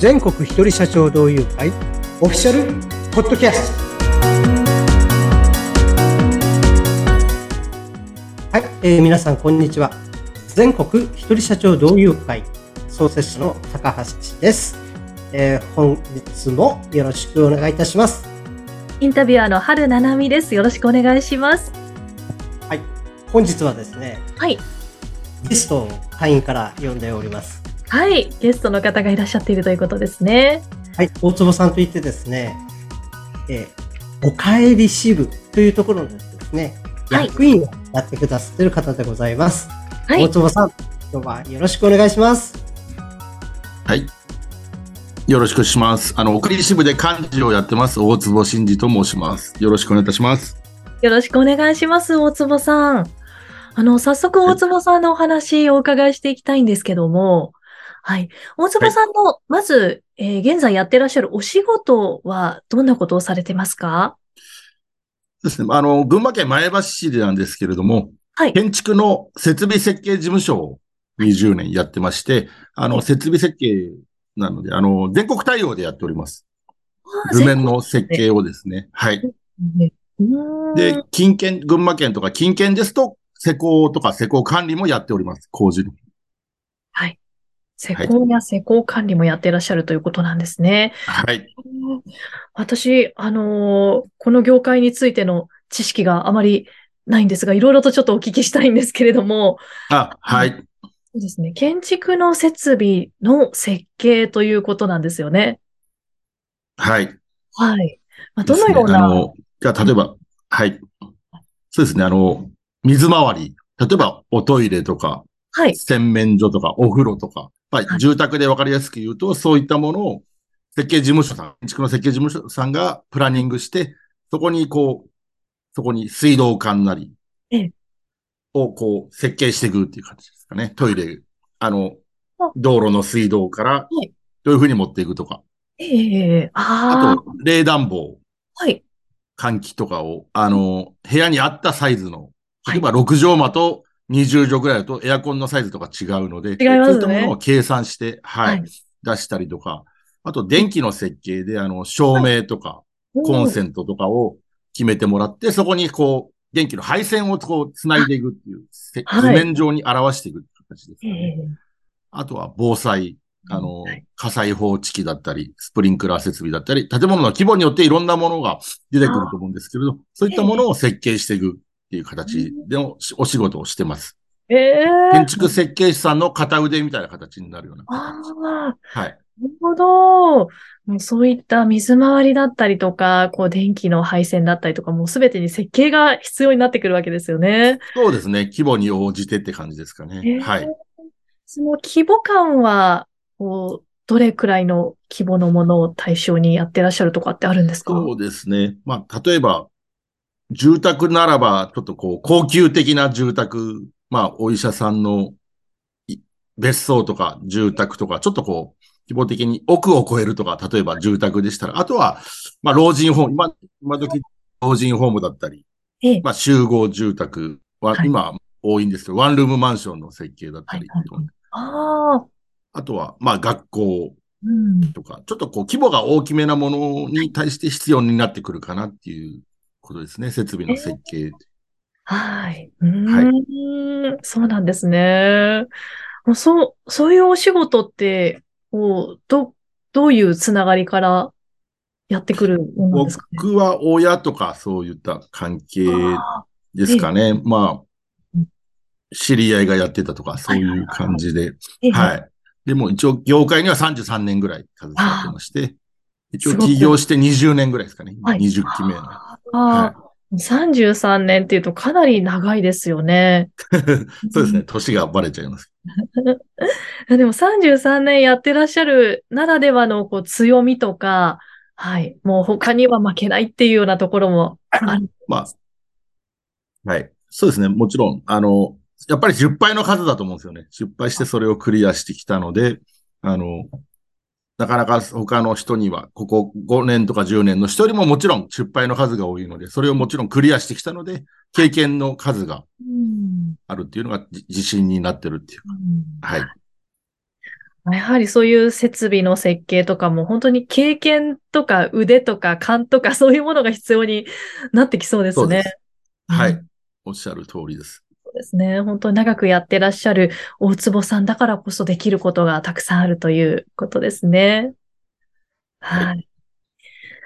全国一人社長同友会オフィシャルポッドキャスト。はい、えー、皆さんこんにちは。全国一人社長同友会創設者の高橋です、えー、本日もよろしくお願いいたします。インタビュアーの春七海です。よろしくお願いします。はい本日はですねはい。ゲストを会員から呼んでおりますはい、ゲストの方がいらっしゃっているということですね。はい、大坪さんといってですね、えー、おかえり支部というところのですね、はい、役員をやってくださっている方でございます。はい、大坪さん、今日はよろしくお願いします。はい。よろしくします。あの、おかえり支部で幹事をやってます、大坪真二と申します。よろしくお願いいたします。よろしくお願いします、大坪さん。あの、早速大坪さんのお話をお伺いしていきたいんですけども、はい。大坪さんの、はい、まず、えー、現在やってらっしゃるお仕事はどんなことをされてますか？ですね。あの、群馬県前橋市でなんですけれども、はい。建築の設備設計事務所を20年やってまして、あの、設備設計なので、あの、全国対応でやっております。図面の設計をですね。はい。で、近県、群馬県とか近県ですと、施工とか施工管理もやっております。工事の。施工や施工管理もやっていらっしゃるということなんですね。はい。私、あのー、この業界についての知識があまりないんですが、いろいろとちょっとお聞きしたいんですけれども。あ、はい。そうですね。建築の設備の設計ということなんですよね。はい。はい。まあ、どのような。ね、あの、じゃあ、例えば、はい。そうですね。あの、水回り。例えば、おトイレとか、はい。洗面所とか、お風呂とか、まあ、住宅で分かりやすく言うと、そういったものを設計事務所さん、建築の設計事務所さんがプランニングして、そこにこう、そこに水道管なり、をこう設計していくっていう感じですかね。トイレ、あの、道路の水道からどういうふうに持っていくとか。ええー、あと、冷暖房。はい。換気とかを、あの、部屋に合ったサイズの、例えば6畳間と20畳ぐらいだとエアコンのサイズとか違うので、違いますね。そういったものを計算して、はい、はい、出したりとか、あと電気の設計で、あの、照明とか、コンセントとかを決めてもらって、そこにこう、電気の配線をこう、繋いでいくっていう、図面上に表していく形ですね。あとは防災、あの、火災報知器だったり、スプリンクラー設備だったり、建物の規模によっていろんなものが出てくると思うんですけれど、そういったものを設計していくっていう形でお仕事をしてます。ええー、建築設計士さんの片腕みたいな形になるような。ああ。はい。なるほど。もうそういった水回りだったりとか、こう電気の配線だったりとか、もうすべてに設計が必要になってくるわけですよね。そうですね。規模に応じてって感じですかね。えー、はい。その規模感は、こう、どれくらいの規模のものを対象にやってらっしゃるとかってあるんですか？そうですね。まあ、例えば、住宅ならば、ちょっとこう、高級的な住宅、まあ、お医者さんの別荘とか住宅とか、ちょっとこう、規模的に億を超えるとか、例えば住宅でしたら、あとは、まあ、老人ホーム、今、今時、老人ホームだったり、ええ、まあ、集合住宅は、今、多いんですけど、ワンルームマンションの設計だったり、はいはい、ああとは、まあ、学校とか、うん、ちょっとこう、規模が大きめなものに対して必要になってくるかなっていうことですね、設備の設計。えー、はい。はい。そうなんですね。そう、そういうお仕事って、こう、ど、どういうつながりからやってくるものですか、ね、僕は親とかそういった関係ですかね。あまあ、知り合いがやってたとか、そういう感じで。はい。でも一応、業界には33年ぐらい携わってまして、一応起業して20年ぐらいですかね。はい、20期目の。はい、33年っていうとかなり長いですよね。そうですね。年がバレちゃいます。でも33年やってらっしゃるならではのこう強みとか、はい。もう他には負けないっていうようなところもある。まあ。はい。そうですね。もちろん、あの、やっぱり失敗の数だと思うんですよね。失敗してそれをクリアしてきたので、あの、なかなか他の人には、ここ5年とか10年の人よりももちろん失敗の数が多いので、それをもちろんクリアしてきたので、経験の数があるっていうのが自信になってるっていうか。はい。やはりそういう設備の設計とかも本当に経験とか腕とか勘とかそういうものが必要になってきそうですね。すはい、うん。おっしゃる通りです。ですね。本当に長くやってらっしゃる大坪さんだからこそできることがたくさんあるということですね。はい。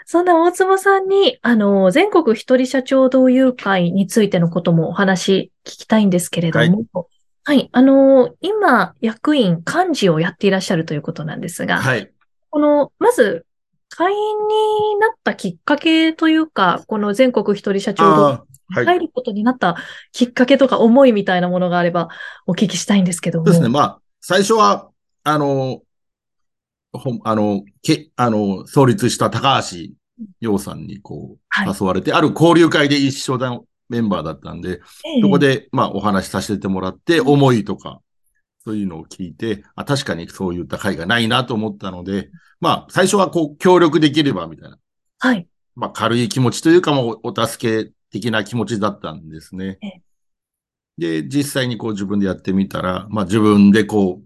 そんな大坪さんに、あの、全国一人社長同友会についてのこともお話聞きたいんですけれども、はいはい。あの、今、役員、幹事をやっていらっしゃるということなんですが、はい。この、まず、会員になったきっかけというか、この全国一人社長に入ることになったきっかけとか思いみたいなものがあればお聞きしたいんですけども。そうですね。まあ、最初は、あの、ほあの、け、あの、創立した高橋洋さんにこう、誘われて、はい、ある交流会で一緒だ、メンバーだったんで、えそこで、まあ、お話しさせてもらって、思いとか、そういうのを聞いて、あ、確かにそういった会がないなと思ったので、まあ、最初はこう、協力できれば、みたいな。はい。まあ、軽い気持ちというかもお助け的な気持ちだったんですね。で、実際にこう自分でやってみたら、まあ自分でこう、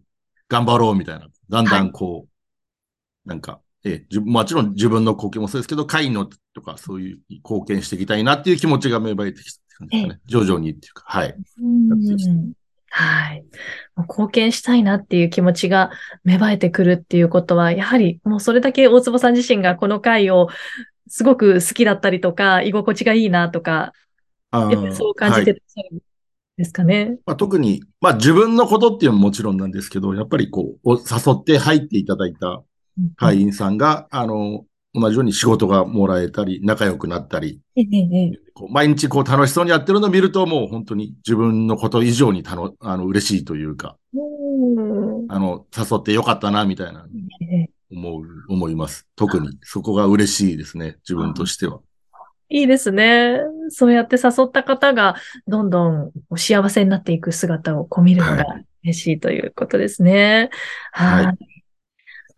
頑張ろうみたいな。だんだんこう、はい、なんか、ええ、もちろん自分の貢献もそうですけど、会のとかそういう貢献していきたいなっていう気持ちが芽生えてきたんですかね。徐々にっていうか、はい。はい。貢献したいなっていう気持ちが芽生えてくるっていうことは、やはりもうそれだけ大坪さん自身がこの会をすごく好きだったりとか、居心地がいいなとか、やっぱりそう感じてらっしゃるんですかね。はい、まあ、特に、まあ自分のことっていうのももちろんなんですけど、やっぱりこう、誘って入っていただいた会員さんが、あの、同じように仕事がもらえたり、仲良くなったり、毎日こう楽しそうにやってるのを見ると、もう本当に自分のこと以上にたのあの嬉しいというか、あの、誘ってよかったな、みたいな、思う、思います。特に、そこが嬉しいですね、自分としては。いいですね。そうやって誘った方が、どんどん幸せになっていく姿をこう見るのが嬉しいということですね。はい。はい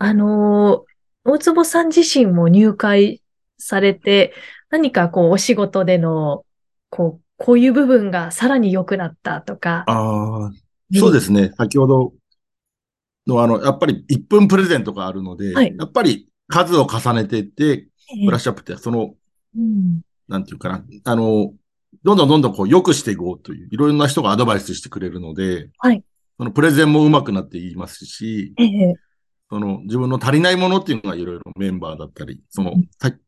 あの、大坪さん自身も入会されて、何かこう、お仕事での、こう、こういう部分がさらに良くなったとか。ああ、そうですね。先ほどのあの、やっぱり1分プレゼントがあるので、はい、やっぱり数を重ねていって、ブラッシュアップって、その、うん、なんていうかな、あの、どんどんどんどんこう良くしていこうという、いろんな人がアドバイスしてくれるので、はい。そのプレゼンも上手くなって言いますし、ええ、その自分の足りないものっていうのがいろいろメンバーだったり、その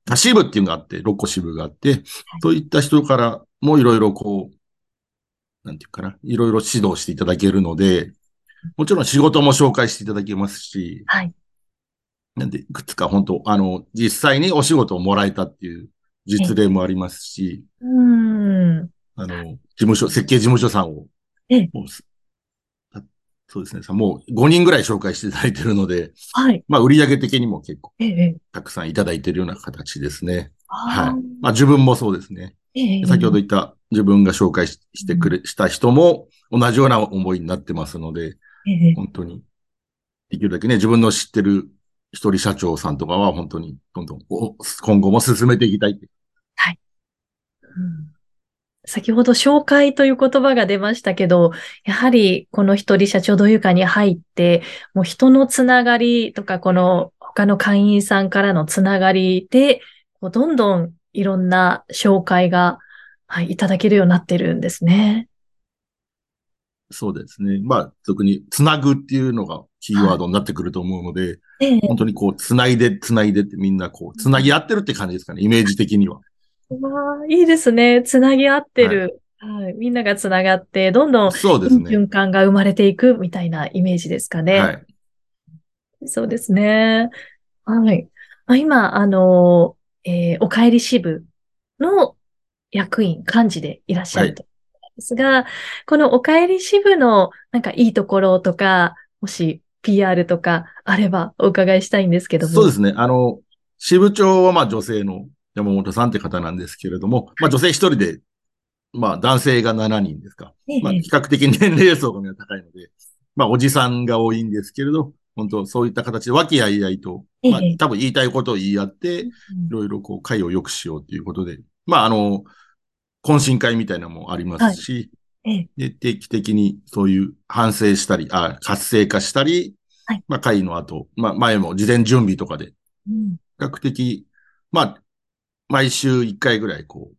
他支部っていうのがあって、6個支部があって、そういった人からもいろいろこう、なんていうかな、いろいろ指導していただけるので、もちろん仕事も紹介していただけますし、はい。なんで、いくつか本当、あの、実際にお仕事をもらえたっていう実例もありますし、うん。あの、事務所、設計事務所さんを、えそうですね。もう5人ぐらい紹介していただいているので、はい。まあ、売上的にも結構、ええ、たくさんいただいているような形ですね。はい。まあ、自分もそうですね。ええ、先ほど言った自分が紹介してくれ、した人も同じような思いになってますので、ええ、本当に、できるだけね、自分の知ってる一人社長さんとかは本当に、どんどん今後も進めていきたい。はい。うん先ほど紹介という言葉が出ましたけど、やはりこの一人社長同友会に入って、もう人のつながりとか、この他の会員さんからのつながりで、どんどんいろんな紹介が、はい、いただけるようになってるんですね。そうですね。まあ、特につなぐっていうのがキーワードになってくると思うので、はい、本当にこう、つないで、つないでってみんなこう、つなぎ合ってるって感じですかね、イメージ的には。わあ、いいですね。つなぎ合ってる。はい、みんながつながって、どんどんそうですね。循環が生まれていくみたいなイメージですかね。はい。そうですね。はい。あ今、あの、えー、お帰り支部の役員、幹事でいらっしゃると。ですが、はい、このお帰り支部のなんかいいところとか、もし PR とかあればお伺いしたいんですけども。そうですね。あの、支部長はまあ女性の山本さんって方なんですけれども、まあ女性一人で、まあ男性が7人ですか。まあ比較的年齢層が高いので、まあおじさんが多いんですけれど、本当そういった形で和気あいあいと、まあ多分言いたいことを言い合って、いろいろこう会を良くしようということで、まああの、懇親会みたいなのもありますし、で定期的にそういう反省したり、あ活性化したり、はい、まあ会の後、まあ前も事前準備とかで、比較的、まあ、毎週1回ぐらいこう、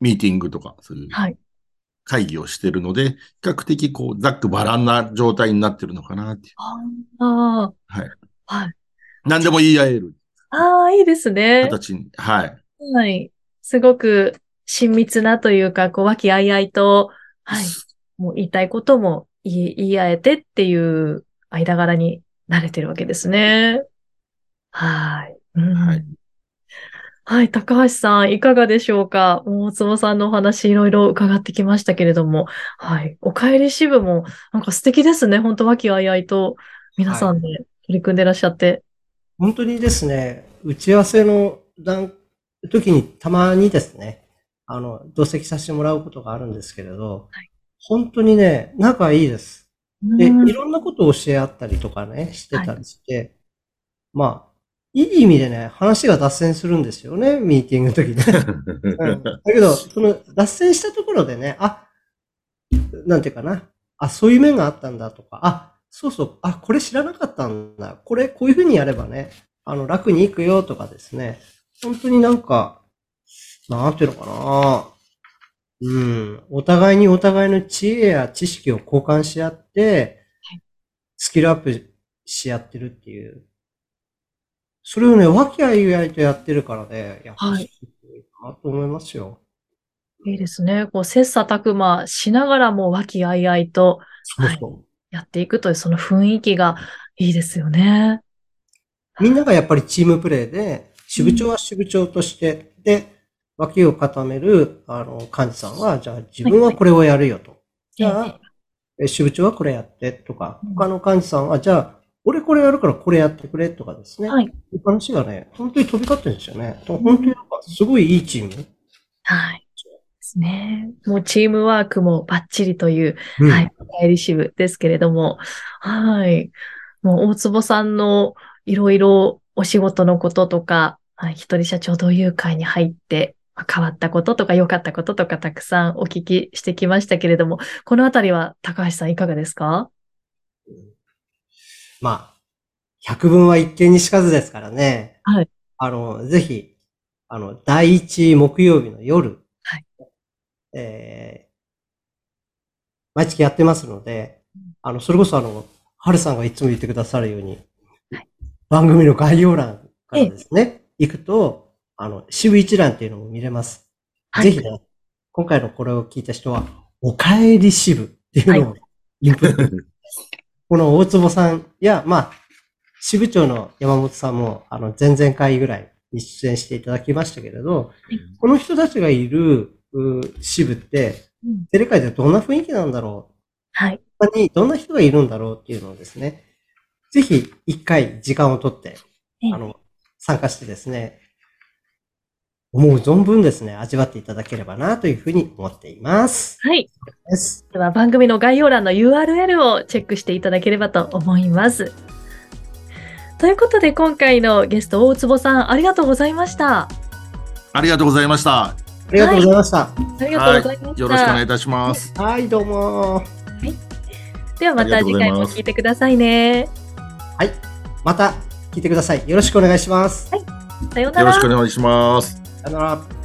ミーティングとか、そういう会議をしてるので、はい、比較的こう、ざっくばらんな状態になってるのかなっていう。ああ。はい。はい。何でも言い合える。ああ、いいですね。形に。はい。はい。すごく親密なというか、こう、和気あいあいと、はい。もう言いたいことも言い言い合えてっていう間柄になれてるわけですね。はい。うん、はい。はい、高橋さん、いかがでしょうか？大坪さんのお話いろいろ伺ってきましたけれども、はい。お帰り支部もなんか素敵ですね。本当和気あいあいと皆さんで取り組んでらっしゃって。はい、本当にですね、打ち合わせの時にたまにですね、あの、同席させてもらうことがあるんですけれど、はい、本当にね、仲いいです。で、いろんなことを教え合ったりとかね、してたりして、はい、まあ、いい意味でね、話が脱線するんですよね、ミーティングの時ね。うん、だけど、その脱線したところでね、あ、なんていうかな、あ、そういう面があったんだとか、あ、そうそう、あ、これ知らなかったんだ。これ、こういうふうにやればね、あの、楽に行くよとかですね、本当になんか、なんていうのかな、うん、お互いにお互いの知恵や知識を交換し合って、スキルアップし合ってるっていう、それをね、和気あいあいとやってるからね、やっぱりすごいなと思いますよ。いいですね。こう、切磋琢磨しながらも和気あいあいと、そうそう、はい、やっていくというその雰囲気がいいですよね。みんながやっぱりチームプレーで、支部長は支部長として、うん、で、脇を固める、あの、幹事さんは、じゃあ自分はこれをやるよと。はい、じゃあ、支部長はこれやってとか、他の幹事さんは、じゃあ、俺これやるからこれやってくれとかですね。はい。いう話がね、本当に飛び交ってるんですよね。本当になんかすごいいいチーム。はい。ですね。もうチームワークもバッチリという、うん、はい、帰り支部ですけれども、はい。もう大坪さんのいろいろお仕事のこととか、はい、一人社長同友会に入って変わったこととか良かったこととかたくさんお聞きしてきましたけれども、このあたりは高橋さんいかがですか？まあ、百聞は一見にしかずですからね。はい。あの、ぜひ、あの、第一木曜日の夜、はい。えー、毎月やってますので、あの、それこそあの、春さんがいつも言ってくださるように、はい、番組の概要欄からですね、行くと、あの、支部一覧っていうのも見れます。はい、ぜひね、今回のこれを聞いた人は、お帰り支部っていうのをインプットこの大坪さんや、まあ、支部長の山本さんも、あの、前々回ぐらいに出演していただきましたけれど、この人たちがいる支部って、テレカでどんな雰囲気なんだろう？はい。にどんな人がいるんだろうっていうのをですね、ぜひ一回時間をとって、あの、参加してですね、思う存分ですね、味わっていただければなというふうに思っています。はい。では番組の概要欄の URL をチェックしていただければと思います。ということで今回のゲスト大坪さんありがとうございました。ありがとうございました。ありがとうございました。はい、ありがとうございました、はい、よろしくお願いいたします。はい、どうも。はい。ではまた次回も聞いてくださいね。はい。また聞いてください。よろしくお願いします。はい。さようなら。よろしくお願いします。さよなら。